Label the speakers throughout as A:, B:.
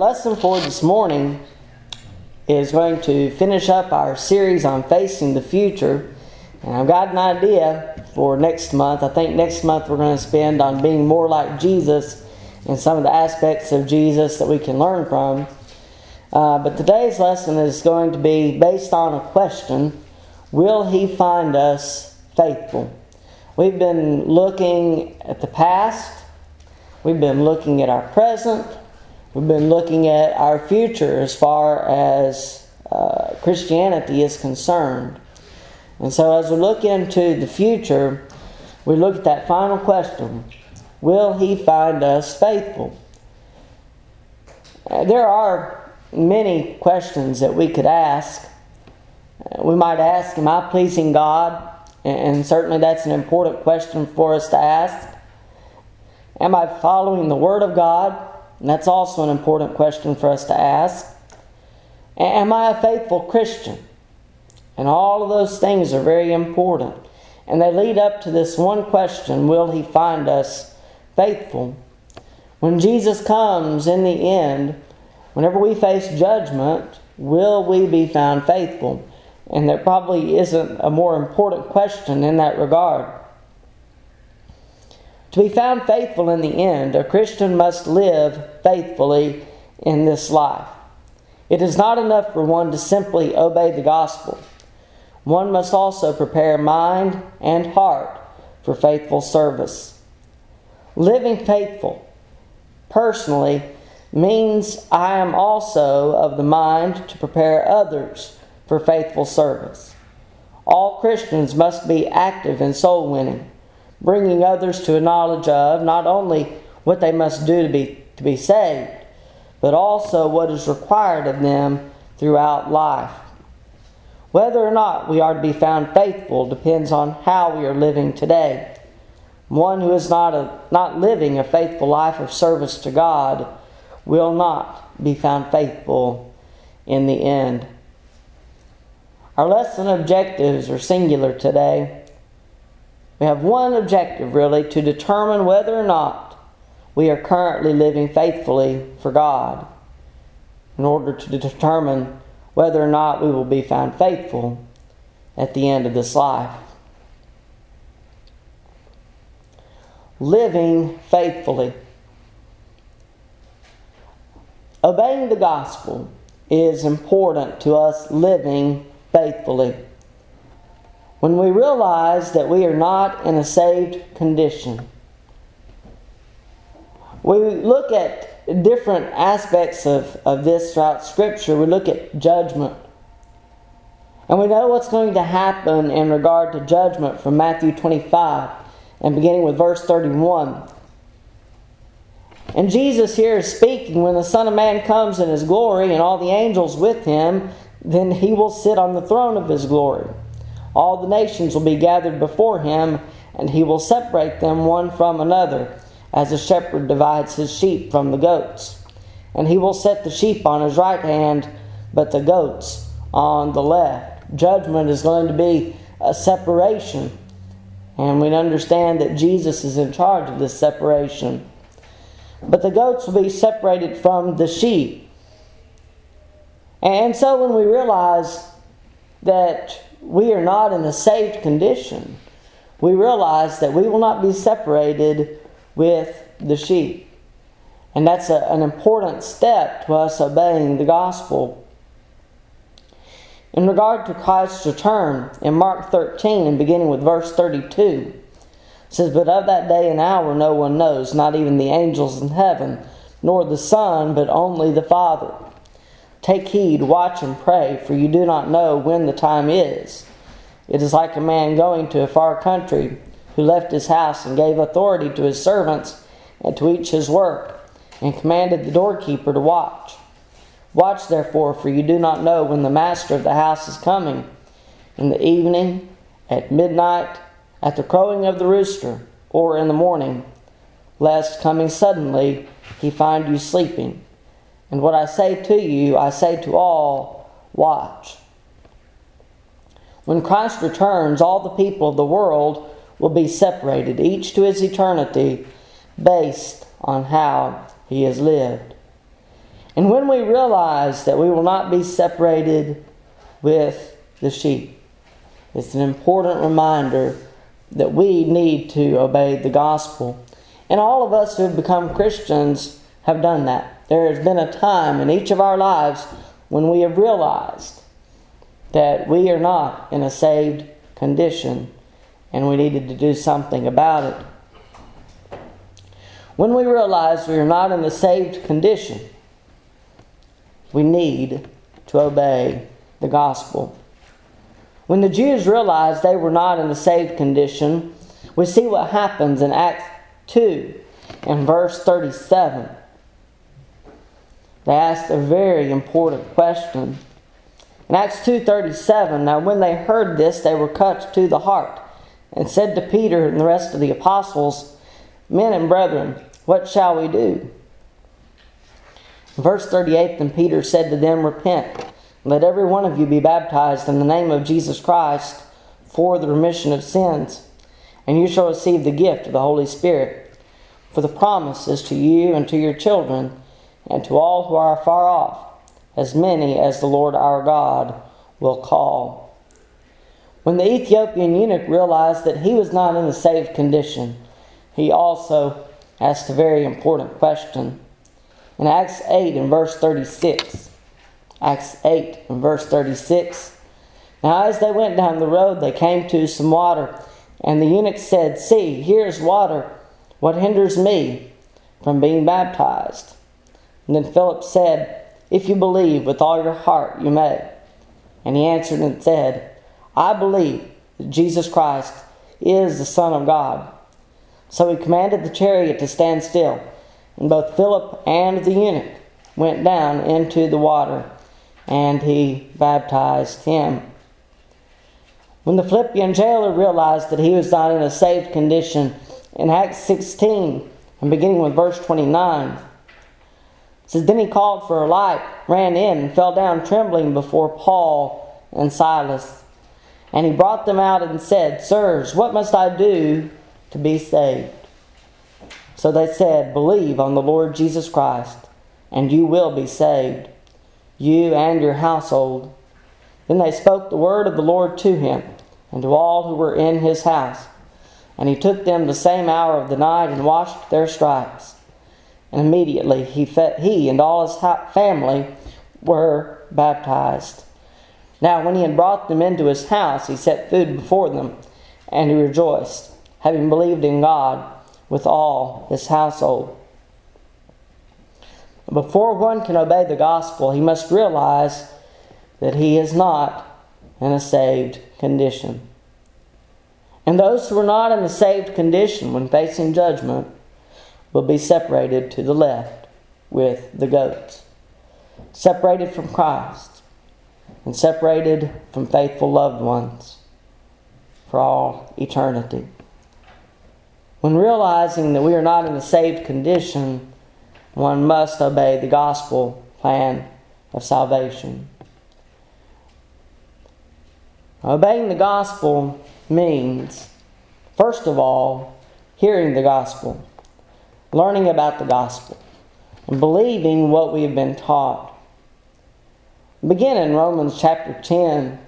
A: lesson for this morning is going to finish up our series on facing the future. And I've got an idea for next month. I think next month we're going to spend on being more like Jesus and some of the aspects of Jesus that we can learn from. Uh, but today's lesson is going to be based on a question Will He find us faithful? We've been looking at the past, we've been looking at our present, We've been looking at our future as far as uh, Christianity is concerned. And so, as we look into the future, we look at that final question Will He find us faithful? Uh, there are many questions that we could ask. Uh, we might ask, Am I pleasing God? And certainly that's an important question for us to ask. Am I following the Word of God? And that's also an important question for us to ask. Am I a faithful Christian? And all of those things are very important. And they lead up to this one question Will He find us faithful? When Jesus comes in the end, whenever we face judgment, will we be found faithful? And there probably isn't a more important question in that regard. To be found faithful in the end, a Christian must live faithfully in this life. It is not enough for one to simply obey the gospel. One must also prepare mind and heart for faithful service. Living faithful, personally, means I am also of the mind to prepare others for faithful service. All Christians must be active in soul winning bringing others to a knowledge of not only what they must do to be, to be saved, but also what is required of them throughout life. Whether or not we are to be found faithful depends on how we are living today. One who is not, a, not living a faithful life of service to God will not be found faithful in the end. Our lesson objectives are singular today. We have one objective, really, to determine whether or not we are currently living faithfully for God, in order to determine whether or not we will be found faithful at the end of this life. Living faithfully. Obeying the gospel is important to us living faithfully when we realize that we are not in a saved condition. We look at different aspects of, of this throughout Scripture. We look at judgment. And we know what's going to happen in regard to judgment from Matthew 25 and beginning with verse 31. And Jesus here is speaking when the Son of Man comes in his glory and all the angels with him, then he will sit on the throne of his glory all the nations will be gathered before him, and he will separate them one from another, as a shepherd divides his sheep from the goats. And he will set the sheep on his right hand, but the goats on the left. Judgment is going to be a separation. And we understand that Jesus is in charge of this separation. But the goats will be separated from the sheep. And so when we realize that we are not in a saved condition, we realize that we will not be separated with the sheep. And that's a, an important step to us obeying the gospel. In regard to Christ's return, in Mark 13 and beginning with verse 32, says, But of that day and hour no one knows, not even the angels in heaven, nor the Son, but only the Father. Take heed, watch, and pray, for you do not know when the time is. It is like a man going to a far country who left his house and gave authority to his servants and to each his work, and commanded the doorkeeper to watch. Watch therefore, for you do not know when the master of the house is coming, in the evening, at midnight, at the crowing of the rooster, or in the morning, lest coming suddenly he find you sleeping. And what I say to you, I say to all watch. When Christ returns, all the people of the world will be separated, each to his eternity, based on how he has lived. And when we realize that we will not be separated with the sheep, it's an important reminder that we need to obey the gospel. And all of us who have become Christians have done that. There has been a time in each of our lives when we have realized that we are not in a saved condition and we needed to do something about it. When we realize we are not in a saved condition, we need to obey the gospel. When the Jews realized they were not in a saved condition, we see what happens in Acts 2 and verse 37. They asked a very important question. In Acts 2:37, now when they heard this, they were cut to the heart, and said to Peter and the rest of the apostles, Men and brethren, what shall we do? Verse 38 Then Peter said to them, Repent, let every one of you be baptized in the name of Jesus Christ for the remission of sins, and you shall receive the gift of the Holy Spirit. For the promise is to you and to your children, and to all who are far off, as many as the Lord our God will call. When the Ethiopian eunuch realized that he was not in a saved condition, he also asked a very important question in Acts 8 and verse 36. Acts 8 and verse 36. Now, as they went down the road, they came to some water, and the eunuch said, See, here is water. What hinders me from being baptized? And then Philip said, If you believe with all your heart, you may. And he answered and said, I believe that Jesus Christ is the Son of God. So he commanded the chariot to stand still. And both Philip and the eunuch went down into the water, and he baptized him. When the Philippian jailer realized that he was not in a saved condition, in Acts 16, and beginning with verse 29, it says, Then he called for a light, ran in, and fell down trembling before Paul and Silas. And he brought them out and said, Sirs, what must I do to be saved? So they said, Believe on the Lord Jesus Christ, and you will be saved, you and your household. Then they spoke the word of the Lord to him, and to all who were in his house. And he took them the same hour of the night and washed their stripes. And immediately he, he and all his family were baptized. Now, when he had brought them into his house, he set food before them, and he rejoiced, having believed in God with all his household. Before one can obey the gospel, he must realize that he is not in a saved condition. And those who are not in a saved condition when facing judgment will be separated to the left with the goats, separated from Christ, and separated from faithful loved ones for all eternity. When realizing that we are not in a saved condition, one must obey the gospel plan of salvation. Obeying the gospel means, first of all, hearing the gospel, learning about the gospel, and believing what we have been taught. Begin in Romans chapter 10,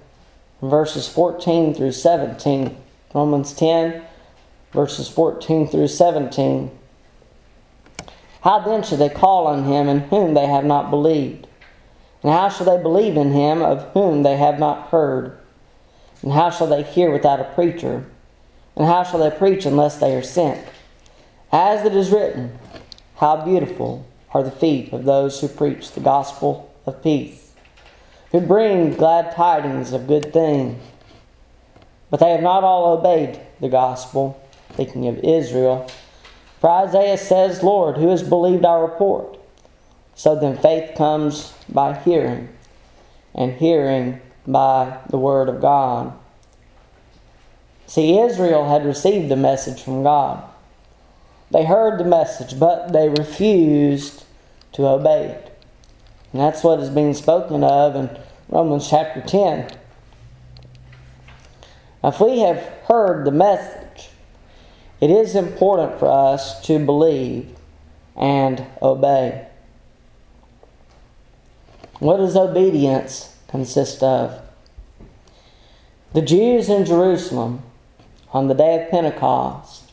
A: verses 14 through 17. Romans 10, verses 14 through 17. How then should they call on him in whom they have not believed? And how shall they believe in him of whom they have not heard? And how shall they hear without a preacher? And how shall they preach unless they are sent? As it is written, How beautiful are the feet of those who preach the gospel of peace, who bring glad tidings of good things. But they have not all obeyed the gospel speaking of Israel. For Isaiah says, Lord, who has believed our report? So then faith comes by hearing, and hearing by the word of God. See, Israel had received the message from God. They heard the message, but they refused to obey it. And that's what is being spoken of in Romans chapter 10. Now, if we have heard the message, it is important for us to believe and obey. What does obedience consist of? The Jews in Jerusalem on the day of Pentecost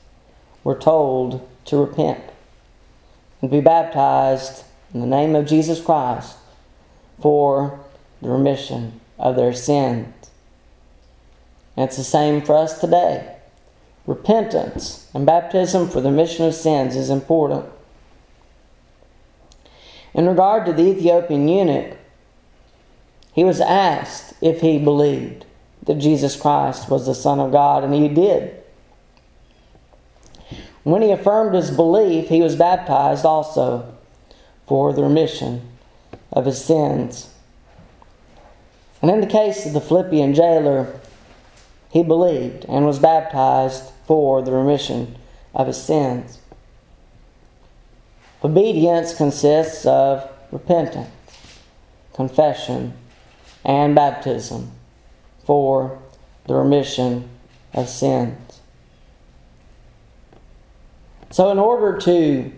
A: were told to repent and be baptized in the name of Jesus Christ for the remission of their sins. And it's the same for us today. Repentance and baptism for the remission of sins is important. In regard to the Ethiopian eunuch, he was asked if he believed that Jesus Christ was the Son of God, and he did. When he affirmed his belief, he was baptized also for the remission of his sins. And in the case of the Philippian jailer, he believed and was baptized for the remission of his sins. Obedience consists of repentance, confession, and baptism for the remission of sins. So, in order to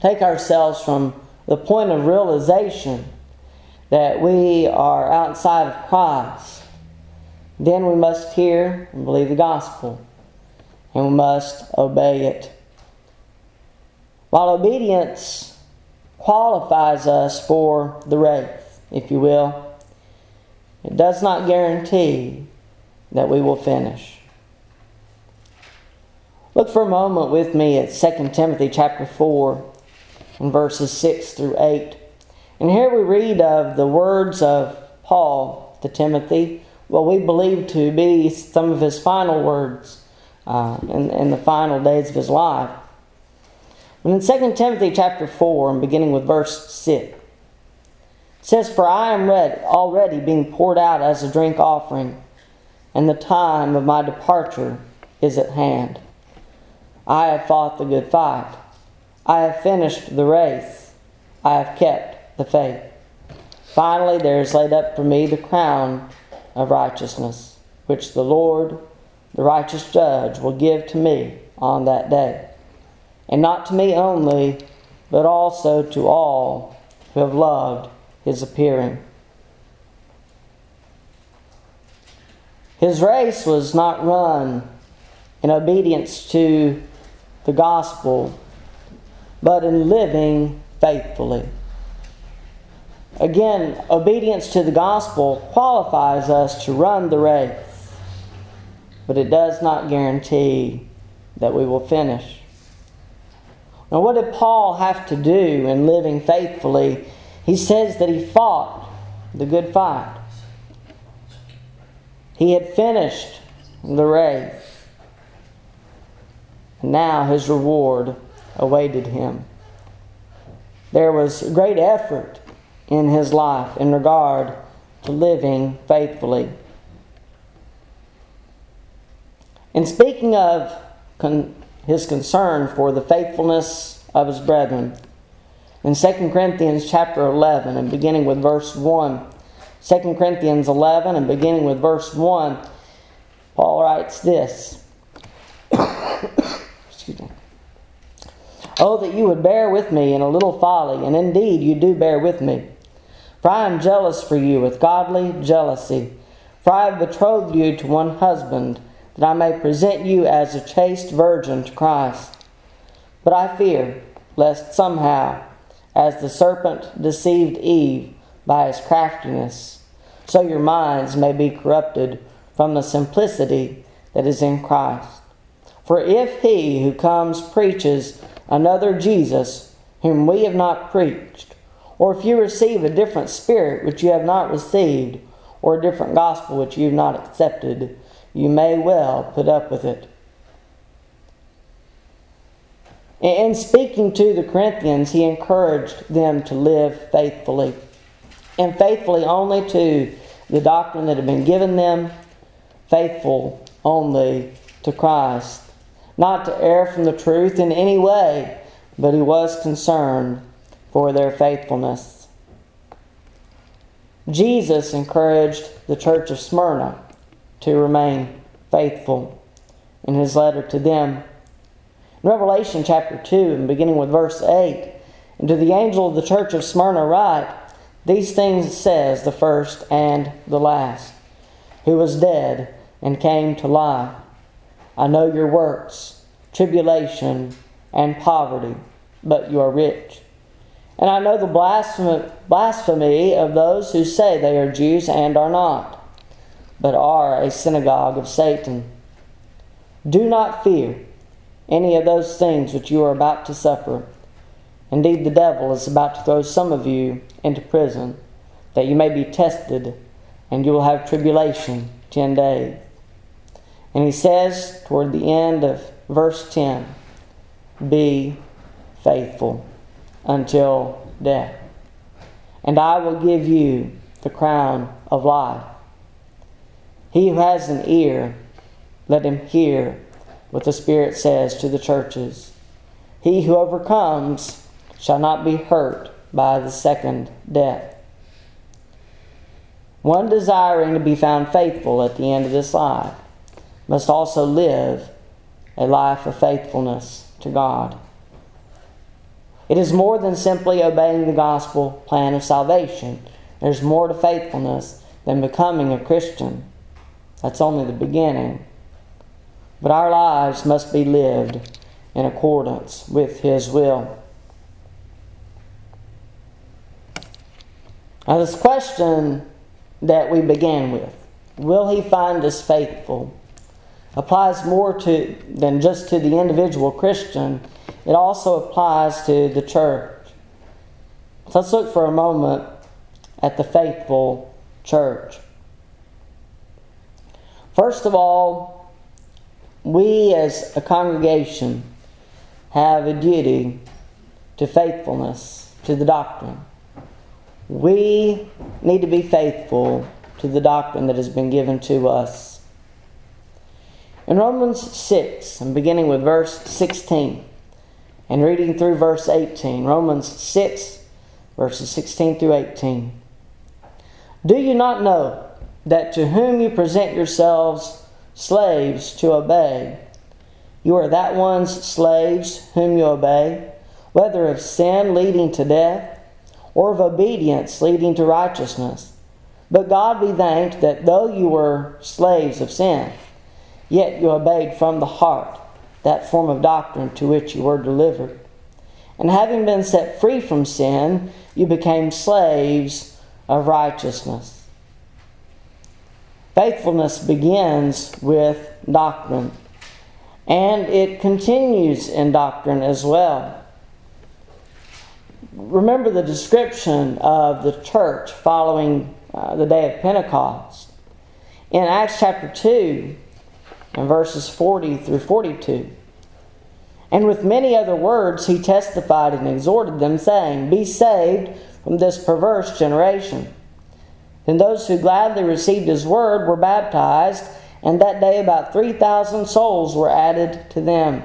A: take ourselves from the point of realization that we are outside of Christ, then we must hear and believe the gospel, and we must obey it. While obedience qualifies us for the race, if you will, it does not guarantee that we will finish. Look for a moment with me at 2 Timothy chapter 4 and verses 6 through 8. And here we read of the words of Paul to Timothy, what we believe to be some of his final words uh, in, in the final days of his life. And in 2 Timothy chapter 4, and beginning with verse 6, it says, For I am ready, already being poured out as a drink offering, and the time of my departure is at hand. I have fought the good fight. I have finished the race. I have kept the faith. Finally, there is laid up for me the crown of righteousness, which the Lord, the righteous judge, will give to me on that day and not to me only, but also to all who have loved his appearing. His race was not run in obedience to the gospel, but in living faithfully. Again, obedience to the gospel qualifies us to run the race, but it does not guarantee that we will finish. Now, what did Paul have to do in living faithfully? He says that he fought the good fight. He had finished the race. And now his reward awaited him. There was great effort in his life in regard to living faithfully. And speaking of con- his concern for the faithfulness of his brethren. In 2 Corinthians chapter 11 and beginning with verse 1, 2 Corinthians 11 and beginning with verse 1, Paul writes this. Oh, that you would bear with me in a little folly, and indeed you do bear with me. For I am jealous for you with godly jealousy. For I have betrothed you to one husband that I may present you as a chaste virgin to Christ. But I fear lest somehow, as the serpent deceived Eve by his craftiness, so your minds may be corrupted from the simplicity that is in Christ. For if he who comes preaches another Jesus whom we have not preached, or if you receive a different spirit which you have not received, or a different gospel which you have not accepted, you may well put up with it. In speaking to the Corinthians, he encouraged them to live faithfully, and faithfully only to the doctrine that had been given them, faithful only to Christ. Not to err from the truth in any way, but he was concerned for their faithfulness. Jesus encouraged the church of Smyrna to remain faithful in his letter to them. In Revelation chapter 2, and beginning with verse 8, and to the angel of the church of Smyrna write, These things says the first and the last, who was dead and came to life. I know your works, tribulation, and poverty, but you are rich. And I know the blasphemy of those who say they are Jews and are not, but are a synagogue of Satan. Do not fear any of those things which you are about to suffer. Indeed, the devil is about to throw some of you into prison, that you may be tested, and you will have tribulation ten days. And he says toward the end of verse 10 Be faithful until death, and I will give you the crown of life. He who has an ear, let him hear what the Spirit says to the churches. He who overcomes shall not be hurt by the second death. One desiring to be found faithful at the end of this life must also live a life of faithfulness to God. It is more than simply obeying the gospel plan of salvation. There's more to faithfulness than becoming a Christian. That's only the beginning. But our lives must be lived in accordance with His will. Now, this question that we began with will He find us faithful? Applies more to than just to the individual Christian. It also applies to the church. So let's look for a moment at the faithful church. First of all, we as a congregation have a duty to faithfulness to the doctrine. We need to be faithful to the doctrine that has been given to us. In Romans 6, and beginning with verse 16 and reading through verse 18, Romans 6, verses 16 through 18. Do you not know that to whom you present yourselves slaves to obey, you are that one's slaves whom you obey, whether of sin leading to death or of obedience leading to righteousness. But God be thanked that though you were slaves of sin, yet you obeyed from the heart that form of doctrine to which you were delivered. And having been set free from sin, you became slaves of righteousness. Faithfulness begins with doctrine, and it continues in doctrine as well remember the description of the church following uh, the day of Pentecost. In Acts chapter 2, and verses 40 through 42. And with many other words he testified and exhorted them, saying, Be saved from this perverse generation. Then those who gladly received his word were baptized, and that day about 3,000 souls were added to them.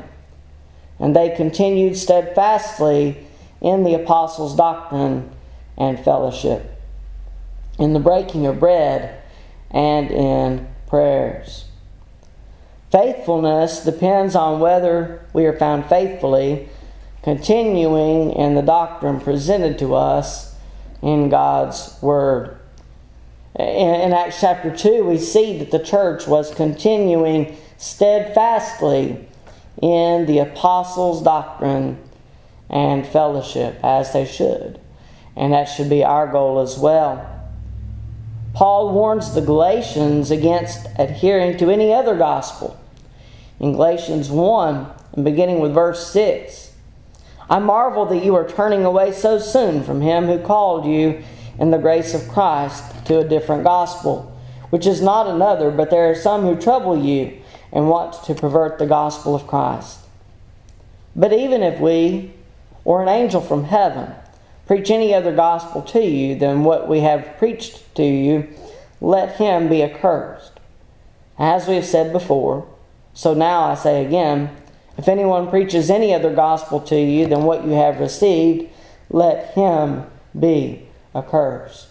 A: And they continued steadfastly in the apostles' doctrine and fellowship, in the breaking of bread, and in prayers. Faithfulness depends on whether we are found faithfully continuing in the doctrine presented to us in God's Word. In Acts chapter 2, we see that the church was continuing steadfastly in the apostles' doctrine and fellowship as they should. And that should be our goal as well. Paul warns the Galatians against adhering to any other gospel. In Galatians 1, and beginning with verse 6, I marvel that you are turning away so soon from him who called you in the grace of Christ to a different gospel, which is not another, but there are some who trouble you and want to pervert the gospel of Christ. But even if we, or an angel from heaven preach any other gospel to you than what we have preached to you, let him be accursed. As we have said before, so now I say again, if anyone preaches any other gospel to you than what you have received, let him be accursed.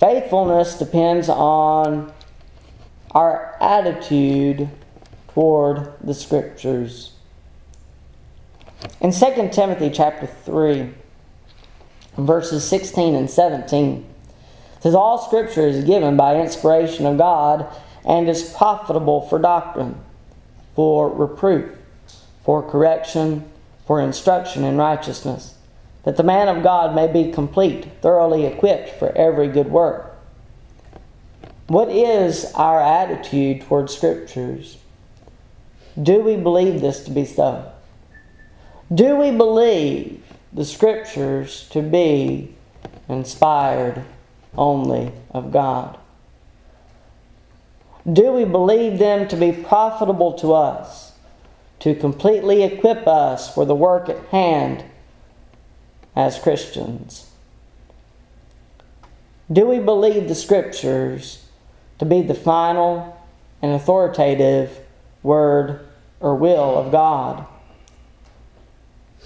A: Faithfulness depends on our attitude toward the Scriptures. In 2 Timothy chapter 3, verses 16 and 17. It says, All scripture is given by inspiration of God and is profitable for doctrine, for reproof, for correction, for instruction in righteousness, that the man of God may be complete, thoroughly equipped for every good work. What is our attitude toward scriptures? Do we believe this to be so? Do we believe the scriptures to be inspired only of God? Do we believe them to be profitable to us, to completely equip us for the work at hand as Christians? Do we believe the scriptures to be the final and authoritative word or will of God?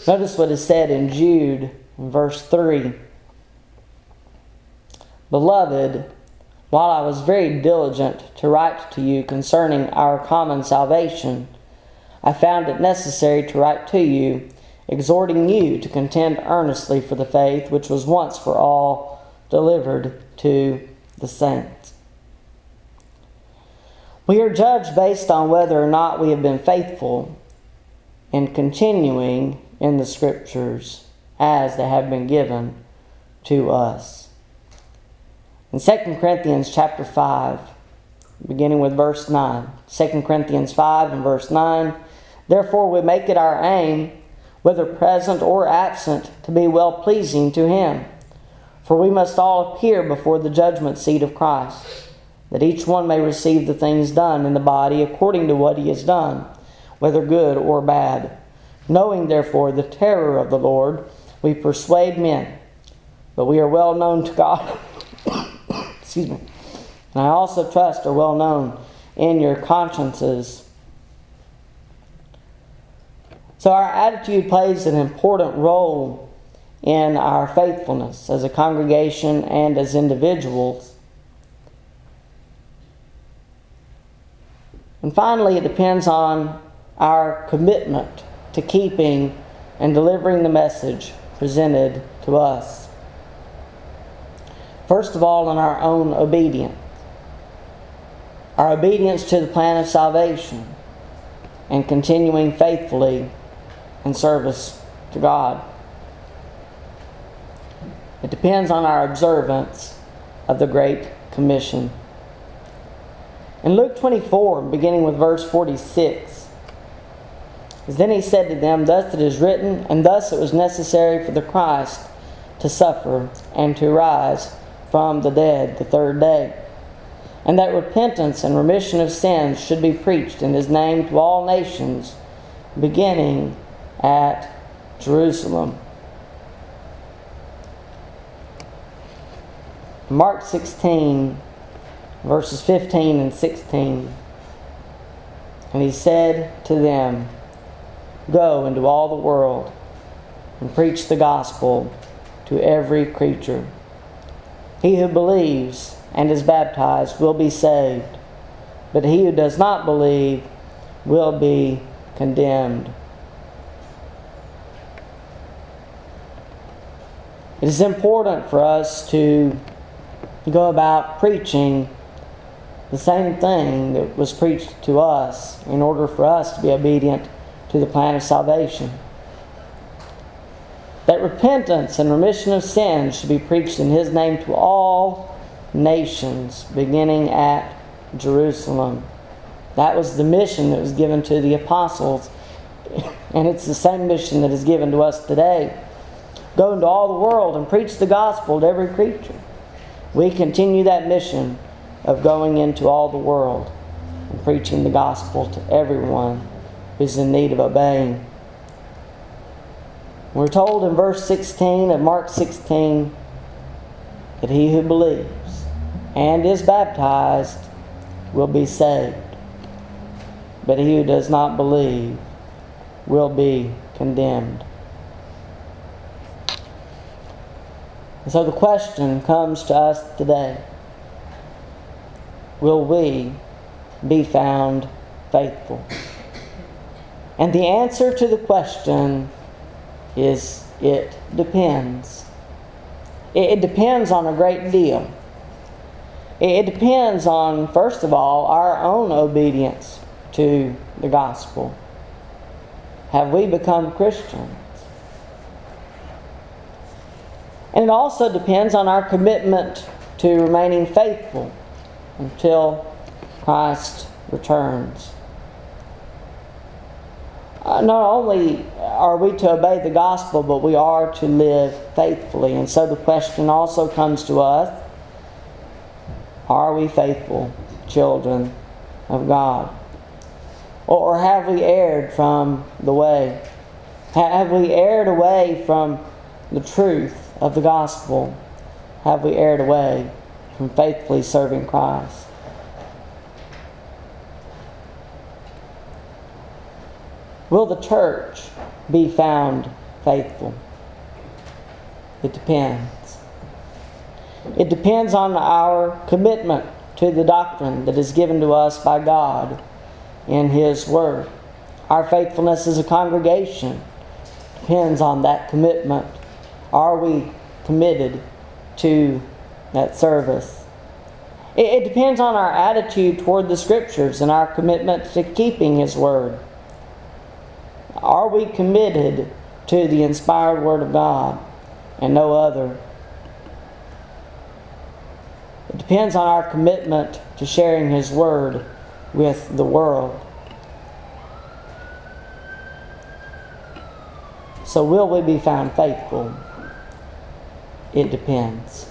A: Notice what is said in Jude, verse 3. Beloved, while I was very diligent to write to you concerning our common salvation, I found it necessary to write to you, exhorting you to contend earnestly for the faith which was once for all delivered to the saints. We are judged based on whether or not we have been faithful in continuing in the Scriptures as they have been given to us. In 2 Corinthians chapter 5, beginning with verse 9, 2 Corinthians 5 and verse 9, Therefore we make it our aim, whether present or absent, to be well pleasing to Him. For we must all appear before the judgment seat of Christ, that each one may receive the things done in the body according to what he has done, whether good or bad. Knowing therefore the terror of the Lord, we persuade men, but we are well known to God. Excuse me. And I also trust are well known in your consciences. So our attitude plays an important role in our faithfulness as a congregation and as individuals. And finally, it depends on our commitment to keeping and delivering the message presented to us. First of all, in our own obedience. Our obedience to the plan of salvation and continuing faithfully in service to God. It depends on our observance of the Great Commission. In Luke 24, beginning with verse 46, then he said to them, Thus it is written, and thus it was necessary for the Christ to suffer and to rise from the dead the third day, and that repentance and remission of sins should be preached in his name to all nations, beginning at Jerusalem. Mark 16, verses 15 and 16. And he said to them, Go into all the world and preach the gospel to every creature. He who believes and is baptized will be saved, but he who does not believe will be condemned. It is important for us to go about preaching the same thing that was preached to us in order for us to be obedient to the plan of salvation. That repentance and remission of sins should be preached in His name to all nations, beginning at Jerusalem. That was the mission that was given to the apostles, and it's the same mission that is given to us today. Go into all the world and preach the gospel to every creature. We continue that mission of going into all the world and preaching the gospel to everyone who's in need of obeying. We're told in verse 16 of Mark 16 that he who believes and is baptized will be saved, but he who does not believe will be condemned. And so the question comes to us today Will we be found faithful? And the answer to the question is it depends. It, it depends on a great deal. It, it depends on, first of all, our own obedience to the gospel. Have we become Christians? And it also depends on our commitment to remaining faithful until Christ returns. Uh, not only are we to obey the gospel, but we are to live faithfully. And so the question also comes to us are we faithful children of God? Or have we erred from the way? Have we erred away from the truth of the gospel? Have we erred away from faithfully serving Christ? Will the church be found faithful? It depends. It depends on our commitment to the doctrine that is given to us by God in His Word. Our faithfulness as a congregation depends on that commitment. Are we committed to that service? It, it depends on our attitude toward the Scriptures and our commitment to keeping His Word. Are we committed to the inspired Word of God and no other? It depends on our commitment to sharing His Word with the world. So, will we be found faithful? It depends.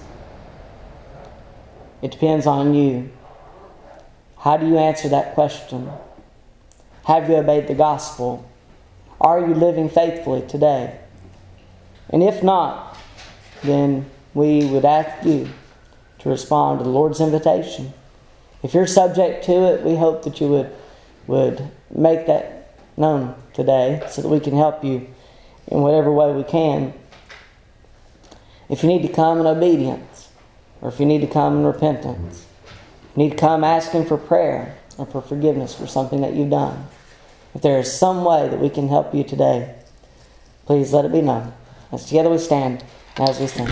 A: It depends on you. How do you answer that question? Have you obeyed the gospel? Are you living faithfully today? And if not, then we would ask you to respond to the Lord's invitation. If you're subject to it, we hope that you would, would make that known today so that we can help you in whatever way we can. If you need to come in obedience, or if you need to come in repentance, you need to come asking for prayer and for forgiveness for something that you've done. If there is some way that we can help you today, please let it be known. As together we stand as we sing.